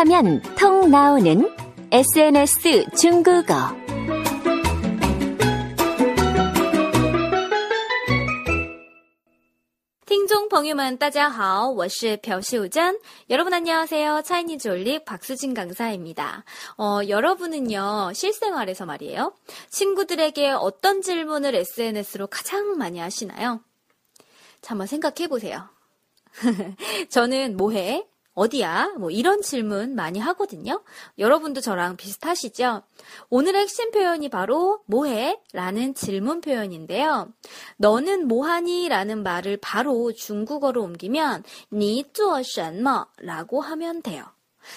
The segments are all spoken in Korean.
하면 톡 나오는 SNS 중국어. 听众朋友们，大家好，我是朴秀珍。 여러분 안녕하세요. 차이니즈 올릭 박수진 강사입니다. 어, 여러분은요, 실생활에서 말이에요. 친구들에게 어떤 질문을 SNS로 가장 많이 하시나요? 자, 한번 생각해 보세요. 저는 뭐해? 어디야? 뭐 이런 질문 많이 하거든요. 여러분도 저랑 비슷하시죠? 오늘의 핵심 표현이 바로 뭐해? 라는 질문 표현인데요. 너는 뭐하니? 라는 말을 바로 중국어로 옮기면 你做什么? 라고 하면 돼요.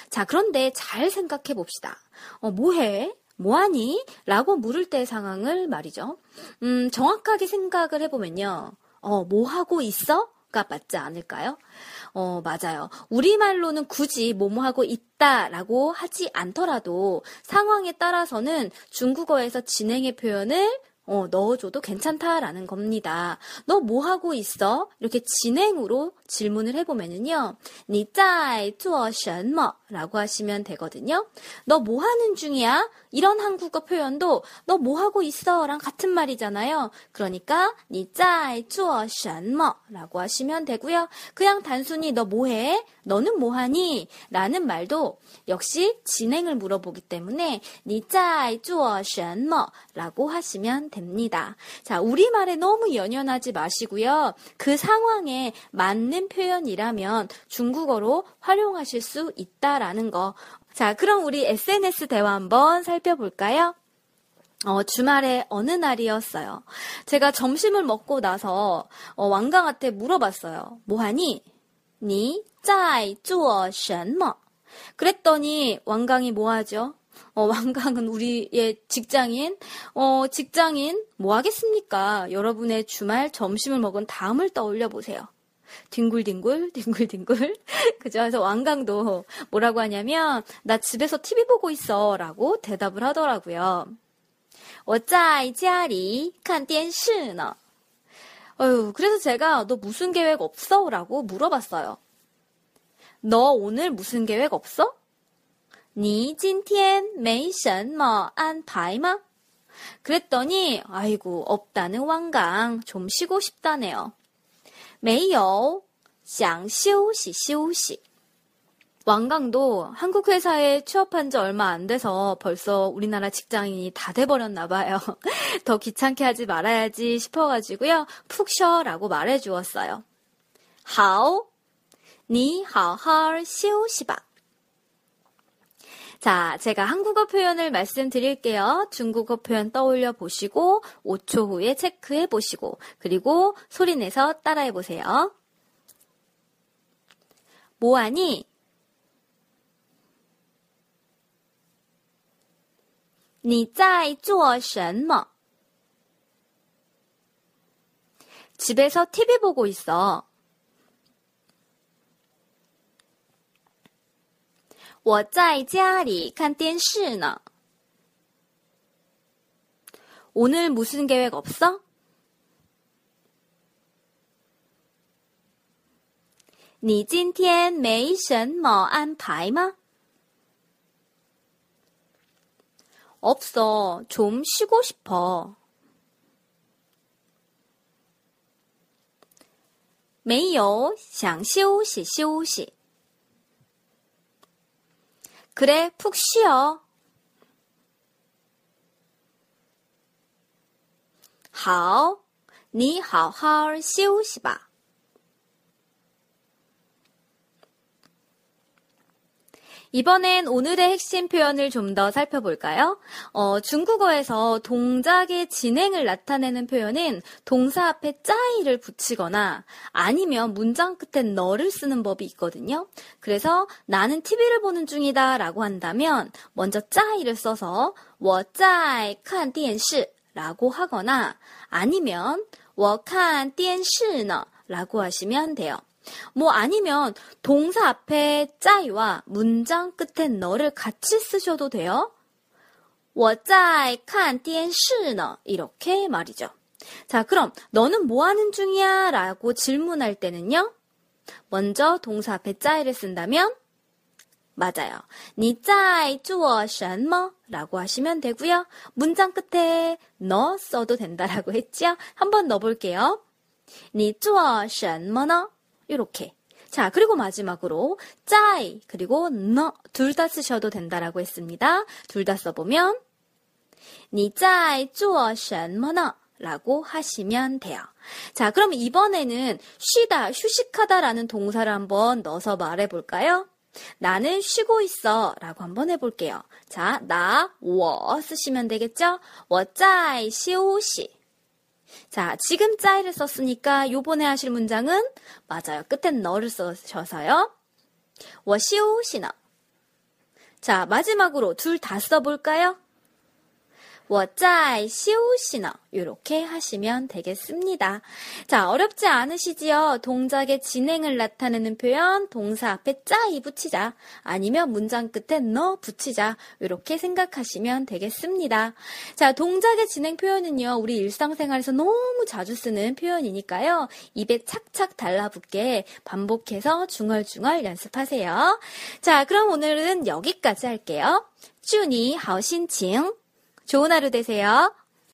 자, 그런데 잘 생각해 봅시다. 어, 뭐해? 뭐하니? 라고 물을 때 상황을 말이죠. 음, 정확하게 생각을 해보면요. 어, 뭐 하고 있어? 가 맞지 않을까요? 어, 맞아요. 우리말로는 굳이 뭐뭐 하고 있다라고 하지 않더라도 상황에 따라서는 중국어에서 진행의 표현을 어, 넣어줘도 괜찮다라는 겁니다. 너 뭐 하고 있어? 이렇게 진행으로 질문을 해보면은요, 你在做什么? 라고 하시면 되거든요. 너 뭐 하는 중이야? 이런 한국어 표현도 너 뭐 하고 있어? 랑 같은 말이잖아요. 그러니까 你在做什么? 라고 하시면 되고요. 그냥 단순히 너 뭐해? 너는 뭐하니? 라는 말도 역시 진행을 물어보기 때문에 你在做什么? 라고 하시면 됩니다. 자, 우리말에 너무 연연하지 마시고요. 그 상황에 맞는 표현이라면 중국어로 활용하실 수 있다라는 거. 자, 그럼 우리 SNS 대화 한번 살펴볼까요? 어, 주말에 어느 날이었어요. 제가 점심을 먹고 나서 어, 왕강한테 물어봤어요. 뭐하니? 你在做什么? 그랬더니 왕강이 뭐하죠? 어, 왕강은 우리의 직장인, 어, 직장인, 뭐 하겠습니까? 여러분의 주말 점심을 먹은 다음을 떠올려 보세요. 뒹굴뒹굴, 뒹굴뒹굴. 그죠? 그래서 왕강도 뭐라고 하냐면, 나 집에서 TV 보고 있어. 라고 대답을 하더라고요. 我在家里看电视呢. 어휴, 그래서 제가 너 무슨 계획 없어? 라고 물어봤어요. 너 오늘 무슨 계획 없어? 你今天没什么安排吗? 그랬더니 아이고 없다는 왕강 좀 쉬고 싶다네요. 没有想休息休息. 왕강도 한국 회사에 취업한 지 얼마 안 돼서 벌써 우리나라 직장인이 다 돼버렸나 봐요. 더 귀찮게 하지 말아야지 싶어가지고요. 푹 쉬어라고 말해 주었어요. 好,你好好休息吧. 자, 제가 한국어 표현을 말씀드릴게요. 중국어 표현 떠올려 보시고 5초 후에 체크해 보시고 그리고 소리내서 따라해 보세요. 뭐하니? 你在做什么? 집에서 TV 보고 있어. 我在家里看电视呢. 오늘 무슨 계획 없어? 你今天没什么安排吗? 없어. 좀 쉬고 싶어. 没有想休息休息. 그래, 푹 쉬어. 好,你好好休息吧. 이번엔 오늘의 핵심 표현을 좀 더 살펴볼까요? 어, 중국어에서 동작의 진행을 나타내는 표현은 동사 앞에 짜이를 붙이거나 아니면 문장 끝에 너를 쓰는 법이 있거든요. 그래서 나는 TV를 보는 중이다 라고 한다면 먼저 짜이를 써서 我在看电视 라고 하거나 아니면 我看电视呢 라고 하시면 돼요. 뭐 아니면 동사 앞에 짜이와 문장 끝에 너를 같이 쓰셔도 돼요. 我在看电视呢 이렇게 말이죠. 자, 그럼 너는 뭐 하는 중이야? 라고 질문할 때는요. 먼저 동사 앞에 짜이를 쓴다면 맞아요. 你在做什么? 라고 하시면 되고요. 문장 끝에 너 써도 된다라고 했죠? 한번 넣어볼게요. 你做什么呢? 이렇게. 자, 그리고 마지막으로 짜이 그리고 너 둘 다 쓰셔도 된다라고 했습니다. 둘 다 써보면 你在做什么呢? 라고 하시면 돼요. 자, 그럼 이번에는 쉬다, 휴식하다라는 동사를 한번 넣어서 말해볼까요? 나는 쉬고 있어 라고 한번 해볼게요. 자, 나, 我 쓰시면 되겠죠? 我在休息. 자, 지금 짜이를 썼으니까 요번에 하실 문장은 맞아요. 끝엔 너를 써셔서요. 我休息呢. 자, 마지막으로 둘 다 써볼까요? 我在休息呢. 이렇게 하시면 되겠습니다. 자, 어렵지 않으시지요? 동작의 진행을 나타내는 표현, 동사 앞에 짜이 붙이자. 아니면 문장 끝에 너 붙이자. 이렇게 생각하시면 되겠습니다. 자, 동작의 진행 표현은요, 우리 일상생활에서 너무 자주 쓰는 표현이니까요. 입에 착착 달라붙게 반복해서 중얼중얼 연습하세요. 자, 그럼 오늘은 여기까지 할게요. 祝你好心情. 좋은 하루 되세요.